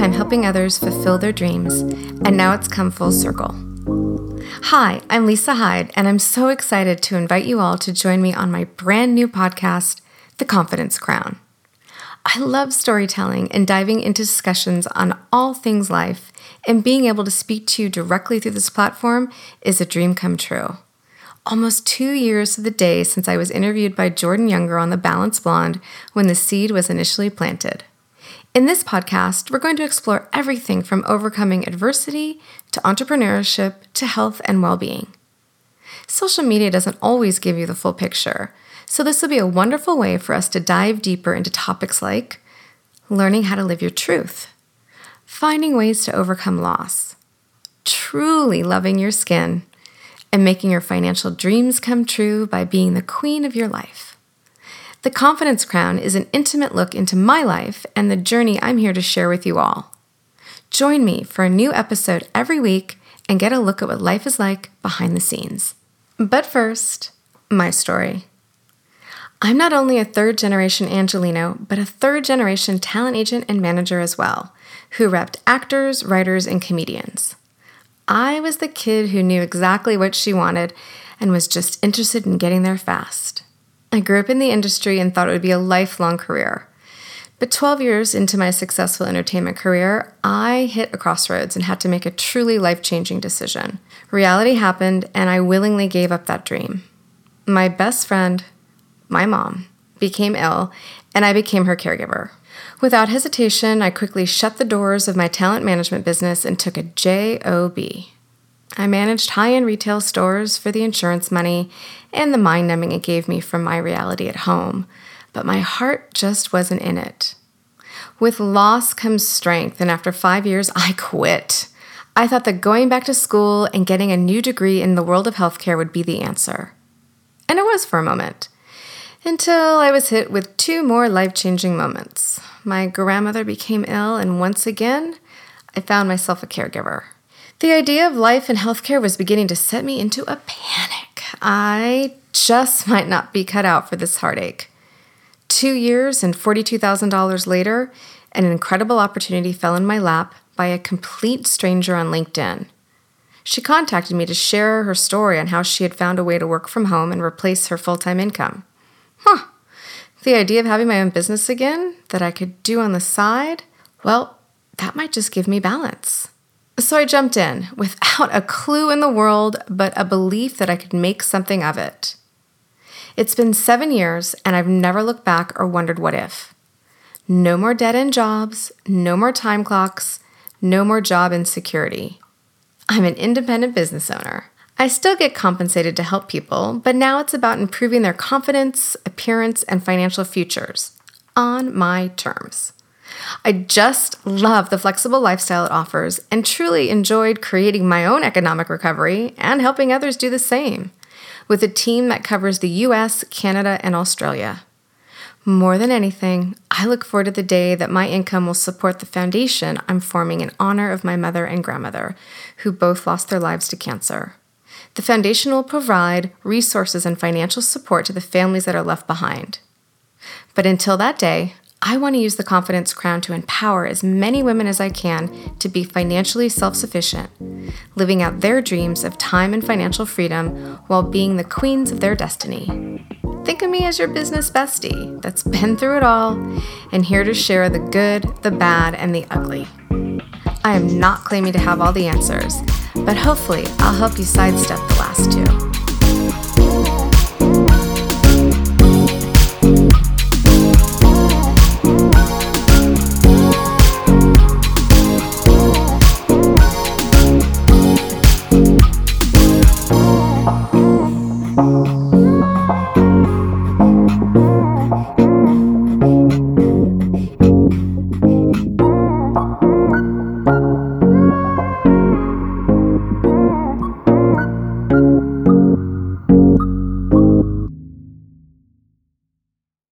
lifetime helping others fulfill their dreams, and now it's come full circle. Hi, I'm Lisa Hyde, and I'm so excited to invite you all to join me on my brand new podcast, The Confidence Crown. I love storytelling and diving into discussions on all things life, and being able to speak to you directly through this platform is a dream come true. Almost two years to the day since I was interviewed by Jordan Younger on The Balanced Blonde when the seed was initially planted. In this podcast, we're going to explore everything from overcoming adversity to entrepreneurship to health and well being. Social media doesn't always give you the full picture, so this will be a wonderful way for us to dive deeper into topics like learning how to live your truth, finding ways to overcome loss, truly loving your skin, and making your financial dreams come true by being the queen of your life. The Confidence Crown is an intimate look into my life and the journey I'm here to share with you all. Join me for a new episode every week and get a look at what life is like behind the scenes. But first, my story. I'm not only a third generation Angelino, but a third generation talent agent and manager as well, who repped actors, writers, and comedians. I was the kid who knew exactly what she wanted and was just interested in getting there fast. I grew up in the industry and thought it would be a lifelong career. But 12 years into my successful entertainment career, I hit a crossroads and had to make a truly life changing decision. Reality happened, and I willingly gave up that dream. My best friend, my mom, became ill, and I became her caregiver. Without hesitation, I quickly shut the doors of my talent management business and took a job. I managed high end retail stores for the insurance money and the mind numbing it gave me from my reality at home, but my heart just wasn't in it. With loss comes strength, and after five years, I quit. I thought that going back to school and getting a new degree in the world of healthcare would be the answer. And it was for a moment until I was hit with two more life changing moments. My grandmother became ill, and once again, I found myself a caregiver. The idea of life and healthcare was beginning to set me into a panic. I just might not be cut out for this heartache. Two years and $42,000 later, an incredible opportunity fell in my lap by a complete stranger on LinkedIn. She contacted me to share her story on how she had found a way to work from home and replace her full time income. Huh. The idea of having my own business again that I could do on the side, well, that might just give me balance. So I jumped in without a clue in the world, but a belief that I could make something of it. It's been seven years, and I've never looked back or wondered what if. No more dead end jobs, no more time clocks, no more job insecurity. I'm an independent business owner. I still get compensated to help people, but now it's about improving their confidence, appearance, and financial futures on my terms. I just love the flexible lifestyle it offers and truly enjoyed creating my own economic recovery and helping others do the same with a team that covers the US, Canada, and Australia. More than anything, I look forward to the day that my income will support the foundation I'm forming in honor of my mother and grandmother, who both lost their lives to cancer. The foundation will provide resources and financial support to the families that are left behind. But until that day, I want to use the Confidence Crown to empower as many women as I can to be financially self sufficient, living out their dreams of time and financial freedom while being the queens of their destiny. Think of me as your business bestie that's been through it all and here to share the good, the bad, and the ugly. I am not claiming to have all the answers, but hopefully I'll help you sidestep the last two.